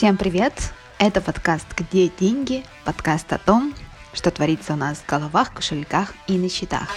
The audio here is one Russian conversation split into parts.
Всем привет! Это подкаст «Где деньги?» Подкаст о том, что творится у нас в головах, кошельках и на счетах.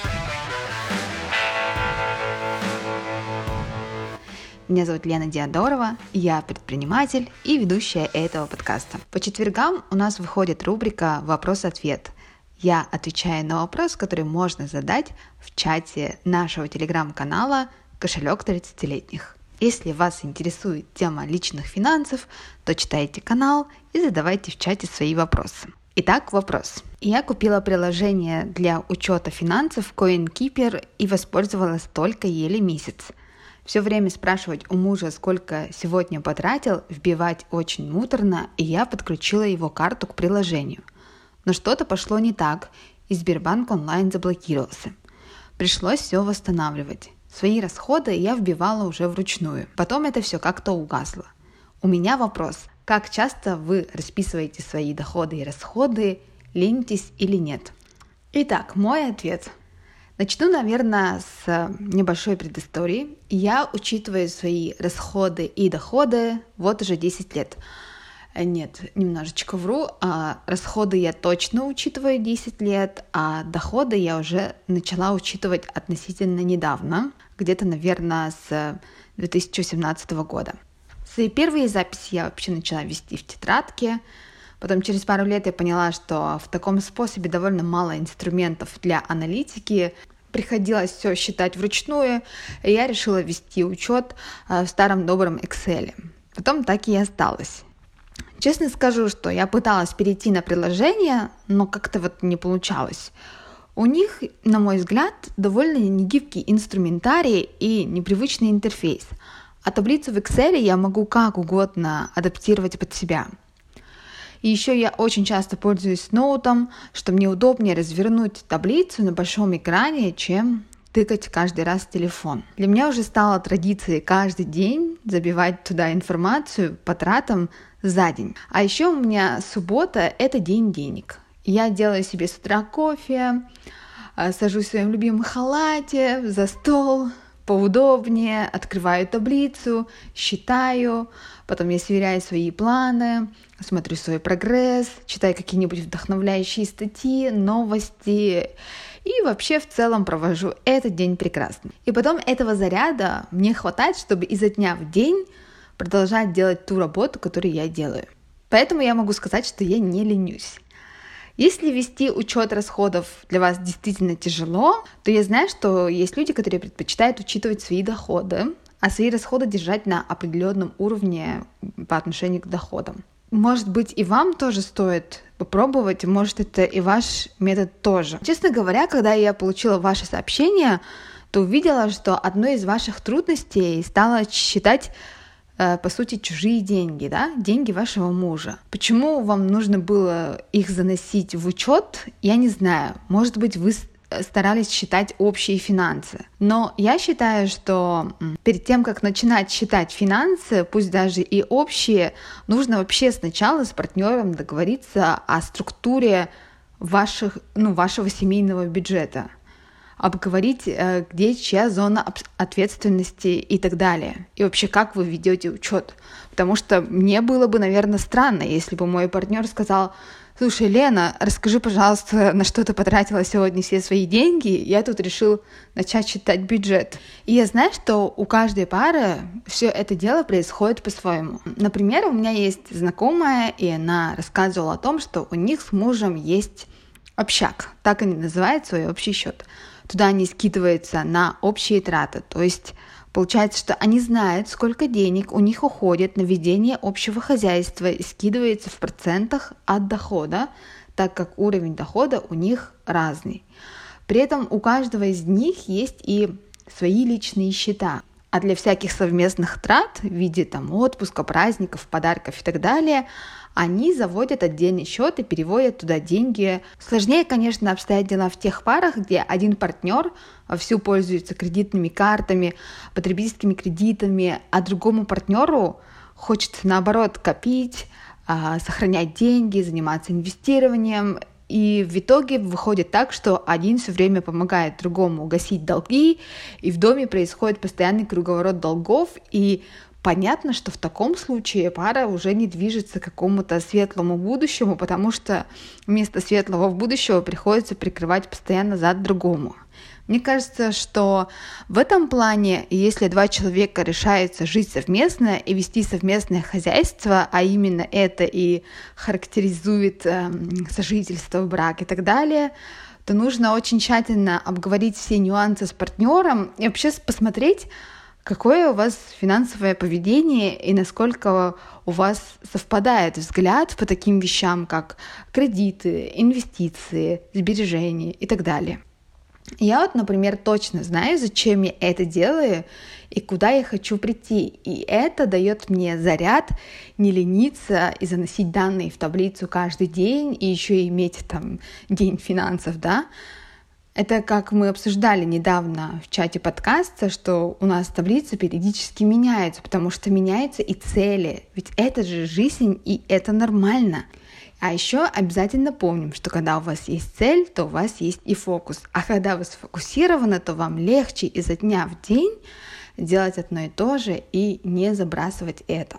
Меня зовут Лена Диадорова, я предприниматель и ведущая этого подкаста. По четвергам у нас выходит рубрика «Вопрос-ответ». Я отвечаю на вопрос, который можно задать в чате нашего телеграм-канала «Кошелек 30-летних». Если вас интересует тема личных финансов, то читайте канал и задавайте в чате свои вопросы. Итак, вопрос. Я купила приложение для учета финансов CoinKeeper и воспользовалась только еле месяц. Все время спрашивать у мужа, сколько сегодня потратил, вбивать очень муторно, и я подключила его карту к приложению. Но что-то пошло не так, и Сбербанк онлайн заблокировался. Пришлось все восстанавливать. Свои расходы я вбивала уже вручную. Потом это все как-то угасло. У меня вопрос. Как часто вы расписываете свои доходы и расходы, ленитесь или нет? Итак, мой ответ. Начну, наверное, с небольшой предыстории. Я учитываю свои расходы и доходы вот уже 10 лет. Нет, немножечко вру. А расходы я точно учитываю 10 лет, а доходы я уже начала учитывать относительно недавно, где-то, наверное, с 2017 года. Свои первые записи я вообще начала вести в тетрадке. Потом через пару лет я поняла, что в таком способе довольно мало инструментов для аналитики. Приходилось все считать вручную, и я решила вести учет а, в старом добром Excel. Потом так и осталось. Честно скажу, что я пыталась перейти на приложение, но как-то вот не получалось. У них, на мой взгляд, довольно негибкий инструментарий и непривычный интерфейс. А таблицу в Excel я могу как угодно адаптировать под себя. И еще я очень часто пользуюсь ноутом, что мне удобнее развернуть таблицу на большом экране, чем тыкать каждый раз телефон. Для меня уже стало традицией каждый день забивать туда информацию по тратам за день. А еще у меня суббота — это день денег. Я делаю себе с утра кофе, а, сажусь в своем любимом халате за стол, поудобнее, открываю таблицу, считаю, потом я сверяю свои планы, смотрю свой прогресс, читаю какие-нибудь вдохновляющие статьи, новости и вообще в целом провожу этот день прекрасно. И потом этого заряда мне хватает, чтобы изо дня в день продолжать делать ту работу, которую я делаю. Поэтому я могу сказать, что я не ленюсь. Если вести учет расходов для вас действительно тяжело, то я знаю, что есть люди, которые предпочитают учитывать свои доходы, а свои расходы держать на определенном уровне по отношению к доходам. Может быть, и вам тоже стоит попробовать, может, это и ваш метод тоже. Честно говоря, когда я получила ваше сообщение, то увидела, что одной из ваших трудностей стало считать по сути, чужие деньги, да, деньги вашего мужа. Почему вам нужно было их заносить в учет, я не знаю. Может быть, вы э, старались считать общие финансы. Но я считаю, что перед тем, как начинать считать финансы, пусть даже и общие, нужно вообще сначала с партнером договориться о структуре ваших, ну, вашего семейного бюджета обговорить, э, где чья зона ответственности и так далее. И вообще, как вы ведете учет. Потому что мне было бы, наверное, странно, если бы мой партнер сказал, слушай, Лена, расскажи, пожалуйста, на что ты потратила сегодня все свои деньги. Я тут решил начать считать бюджет. И я знаю, что у каждой пары все это дело происходит по-своему. Например, у меня есть знакомая, и она рассказывала о том, что у них с мужем есть общак, так они называют свой общий счет. Туда они скидываются на общие траты, то есть Получается, что они знают, сколько денег у них уходит на ведение общего хозяйства и скидывается в процентах от дохода, так как уровень дохода у них разный. При этом у каждого из них есть и свои личные счета. А для всяких совместных трат в виде там, отпуска, праздников, подарков и так далее – они заводят отдельный счет и переводят туда деньги. Сложнее, конечно, обстоят дела в тех парах, где один партнер всю пользуется кредитными картами, потребительскими кредитами, а другому партнеру хочется наоборот копить, а, сохранять деньги, заниматься инвестированием. И в итоге выходит так, что один все время помогает другому гасить долги, и в доме происходит постоянный круговорот долгов, и понятно, что в таком случае пара уже не движется к какому-то светлому будущему, потому что вместо светлого будущего приходится прикрывать постоянно зад другому. Мне кажется, что в этом плане, если два человека решаются жить совместно и вести совместное хозяйство, а именно это и характеризует э, сожительство, брак и так далее, то нужно очень тщательно обговорить все нюансы с партнером и вообще посмотреть, Какое у вас финансовое поведение и насколько у вас совпадает взгляд по таким вещам, как кредиты, инвестиции, сбережения и так далее? Я вот, например, точно знаю, зачем я это делаю и куда я хочу прийти. И это дает мне заряд не лениться и заносить данные в таблицу каждый день и еще иметь там день финансов, да, это как мы обсуждали недавно в чате подкаста, что у нас таблицы периодически меняются, потому что меняются и цели. Ведь это же жизнь, и это нормально. А еще обязательно помним, что когда у вас есть цель, то у вас есть и фокус. А когда вы сфокусированы, то вам легче изо дня в день делать одно и то же и не забрасывать это.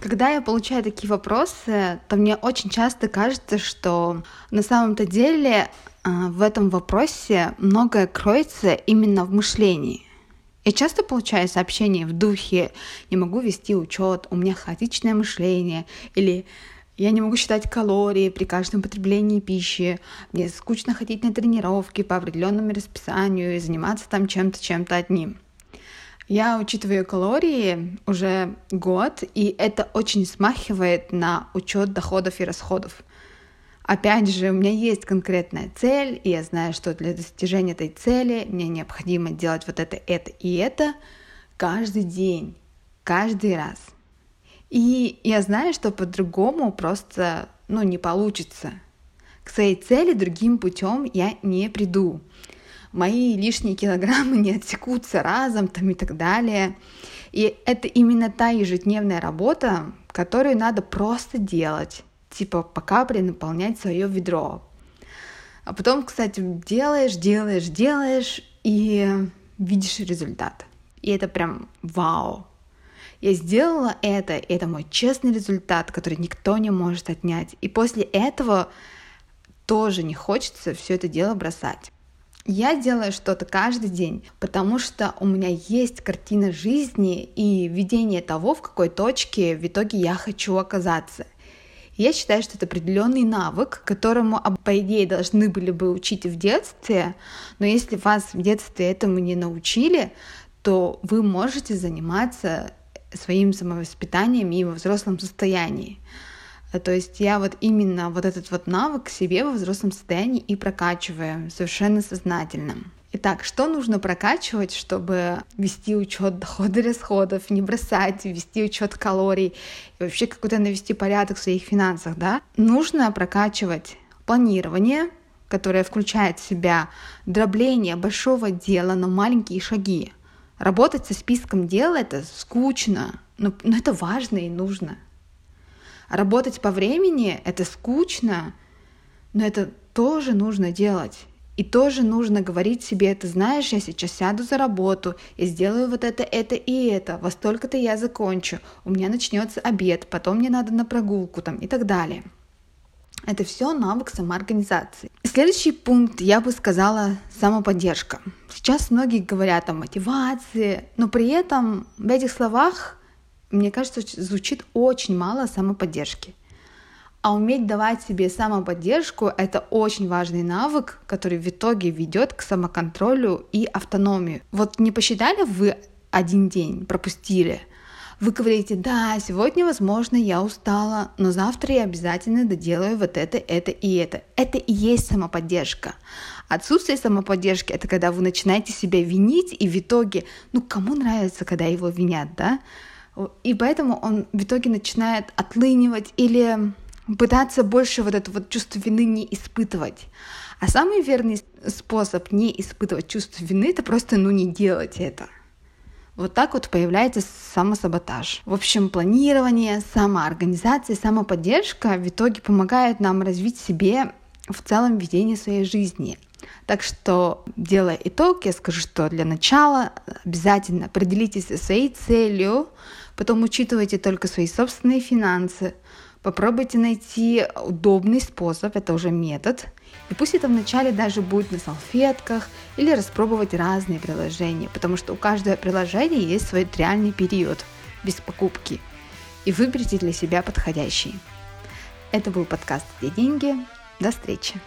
Когда я получаю такие вопросы, то мне очень часто кажется, что на самом-то деле а, в этом вопросе многое кроется именно в мышлении. Я часто получаю сообщения в духе «не могу вести учет, у меня хаотичное мышление» или я не могу считать калории при каждом потреблении пищи. Мне скучно ходить на тренировки по определенному расписанию и заниматься там чем-то, чем-то одним. Я учитываю калории уже год, и это очень смахивает на учет доходов и расходов. Опять же, у меня есть конкретная цель, и я знаю, что для достижения этой цели мне необходимо делать вот это, это и это каждый день, каждый раз. И я знаю, что по-другому просто ну, не получится. К своей цели другим путем я не приду мои лишние килограммы не отсекутся разом там и так далее. И это именно та ежедневная работа, которую надо просто делать, типа по капле наполнять свое ведро. А потом, кстати, делаешь, делаешь, делаешь и видишь результат. И это прям вау. Я сделала это, и это мой честный результат, который никто не может отнять. И после этого тоже не хочется все это дело бросать. Я делаю что-то каждый день, потому что у меня есть картина жизни и видение того, в какой точке в итоге я хочу оказаться. Я считаю, что это определенный навык, которому, по идее, должны были бы учить в детстве, но если вас в детстве этому не научили, то вы можете заниматься своим самовоспитанием и во взрослом состоянии. Э, то есть я вот именно вот этот вот навык себе во взрослом состоянии и прокачиваю совершенно сознательно. Итак, что нужно прокачивать, чтобы вести учет доходов и расходов, не бросать, вести учет калорий и вообще какой-то навести порядок в своих финансах, да? Нужно прокачивать планирование, которое включает в себя дробление большого дела на маленькие шаги. Работать со списком дел это скучно, но, но это важно и нужно. Работать по времени — это скучно, но это тоже нужно делать. И тоже нужно говорить себе, ты знаешь, я сейчас сяду за работу и сделаю вот это, это и это, во столько-то я закончу, у меня начнется обед, потом мне надо на прогулку там и так далее. Это все навык самоорганизации. Следующий пункт, я бы сказала, самоподдержка. Сейчас многие говорят о мотивации, но при этом в этих словах мне кажется, звучит очень мало самоподдержки. А уметь давать себе самоподдержку — это очень важный навык, который в итоге ведет к самоконтролю и автономии. Вот не посчитали вы один день, пропустили? Вы говорите, да, сегодня, возможно, я устала, но завтра я обязательно доделаю вот это, это и это. Это и есть самоподдержка. Отсутствие самоподдержки — это когда вы начинаете себя винить, и в итоге, ну, кому нравится, когда его винят, да? И поэтому он в итоге начинает отлынивать или пытаться больше вот это вот чувство вины не испытывать. А самый верный способ не испытывать чувство вины — это просто ну не делать это. Вот так вот появляется самосаботаж. В общем, планирование, самоорганизация, самоподдержка в итоге помогают нам развить себе в целом видение своей жизни — Так что, делая итог, я скажу, что для начала обязательно определитесь со своей целью, потом учитывайте только свои собственные финансы, попробуйте найти удобный способ, это уже метод, и пусть это вначале даже будет на салфетках или распробовать разные приложения, потому что у каждого приложения есть свой реальный период без покупки. И выберите для себя подходящий. Это был подкаст «Где деньги?». До встречи!